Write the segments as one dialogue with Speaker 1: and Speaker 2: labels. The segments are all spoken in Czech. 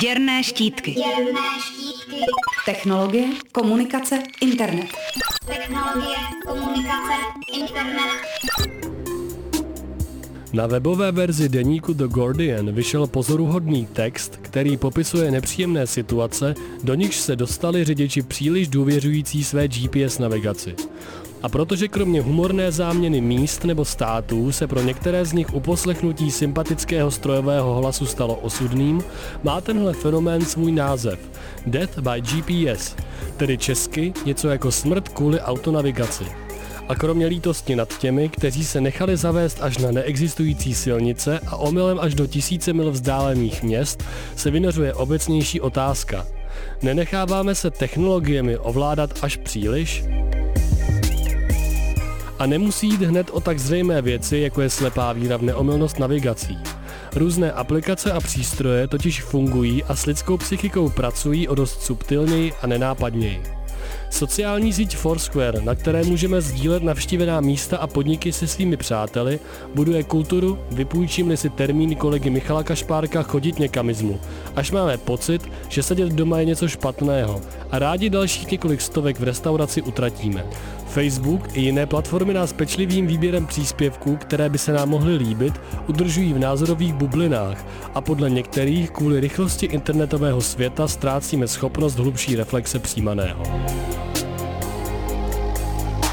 Speaker 1: Děrné štítky.
Speaker 2: Děrné štítky.
Speaker 1: Technologie, komunikace, internet.
Speaker 2: Technologie, komunikace, internet.
Speaker 3: Na webové verzi deníku The Guardian vyšel pozoruhodný text, který popisuje nepříjemné situace, do nichž se dostali řidiči příliš důvěřující své GPS navigaci. A protože kromě humorné záměny míst nebo států se pro některé z nich uposlechnutí sympatického strojového hlasu stalo osudným, má tenhle fenomén svůj název – Death by GPS, tedy česky něco jako smrt kvůli autonavigaci. A kromě lítosti nad těmi, kteří se nechali zavést až na neexistující silnice a omylem až do tisíce mil vzdálených měst, se vynořuje obecnější otázka. Nenecháváme se technologiemi ovládat až příliš? A nemusí jít hned o tak zřejmé věci, jako je slepá víra v neomylnost navigací. Různé aplikace a přístroje totiž fungují a s lidskou psychikou pracují o dost subtilněji a nenápadněji. Sociální síť Foursquare, na které můžeme sdílet navštívená místa a podniky se svými přáteli, buduje kulturu, vypůjčím si termín kolegy Michala Kašpárka chodit někamismu, až máme pocit, že sedět doma je něco špatného a rádi dalších několik stovek v restauraci utratíme. Facebook i jiné platformy nás pečlivým výběrem příspěvků, které by se nám mohly líbit, udržují v názorových bublinách a podle některých kvůli rychlosti internetového světa ztrácíme schopnost hlubší reflexe přijímaného.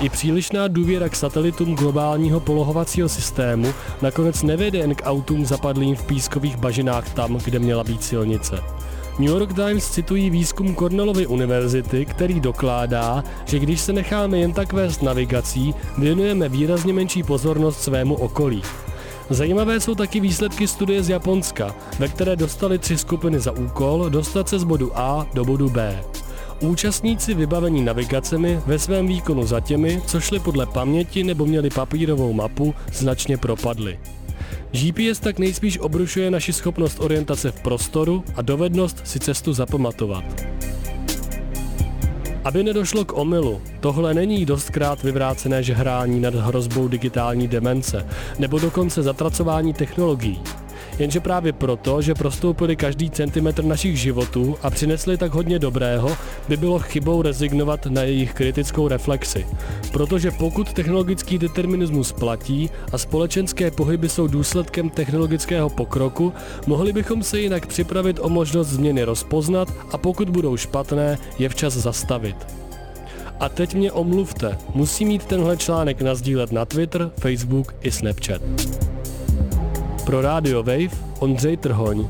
Speaker 3: I přílišná důvěra k satelitům globálního polohovacího systému nakonec nevede jen k autům zapadlým v pískových bažinách tam, kde měla být silnice. New York Times citují výzkum Cornellovy univerzity, který dokládá, že když se necháme jen tak vést navigací, věnujeme výrazně menší pozornost svému okolí. Zajímavé jsou taky výsledky studie z Japonska, ve které dostali tři skupiny za úkol dostat se z bodu A do bodu B. Účastníci vybavení navigacemi ve svém výkonu za těmi, co šli podle paměti nebo měli papírovou mapu, značně propadli. GPS tak nejspíš obrušuje naši schopnost orientace v prostoru a dovednost si cestu zapamatovat. Aby nedošlo k omylu, tohle není dostkrát vyvrácené žehrání nad hrozbou digitální demence, nebo dokonce zatracování technologií. Jenže právě proto, že prostoupili každý centimetr našich životů a přinesli tak hodně dobrého, by bylo chybou rezignovat na jejich kritickou reflexi. Protože pokud technologický determinismus platí a společenské pohyby jsou důsledkem technologického pokroku, mohli bychom se jinak připravit o možnost změny rozpoznat a pokud budou špatné, je včas zastavit. A teď mě omluvte, musí mít tenhle článek nazdílet na Twitter, Facebook i Snapchat. Pro Radio Wave Ondřej Trhoň.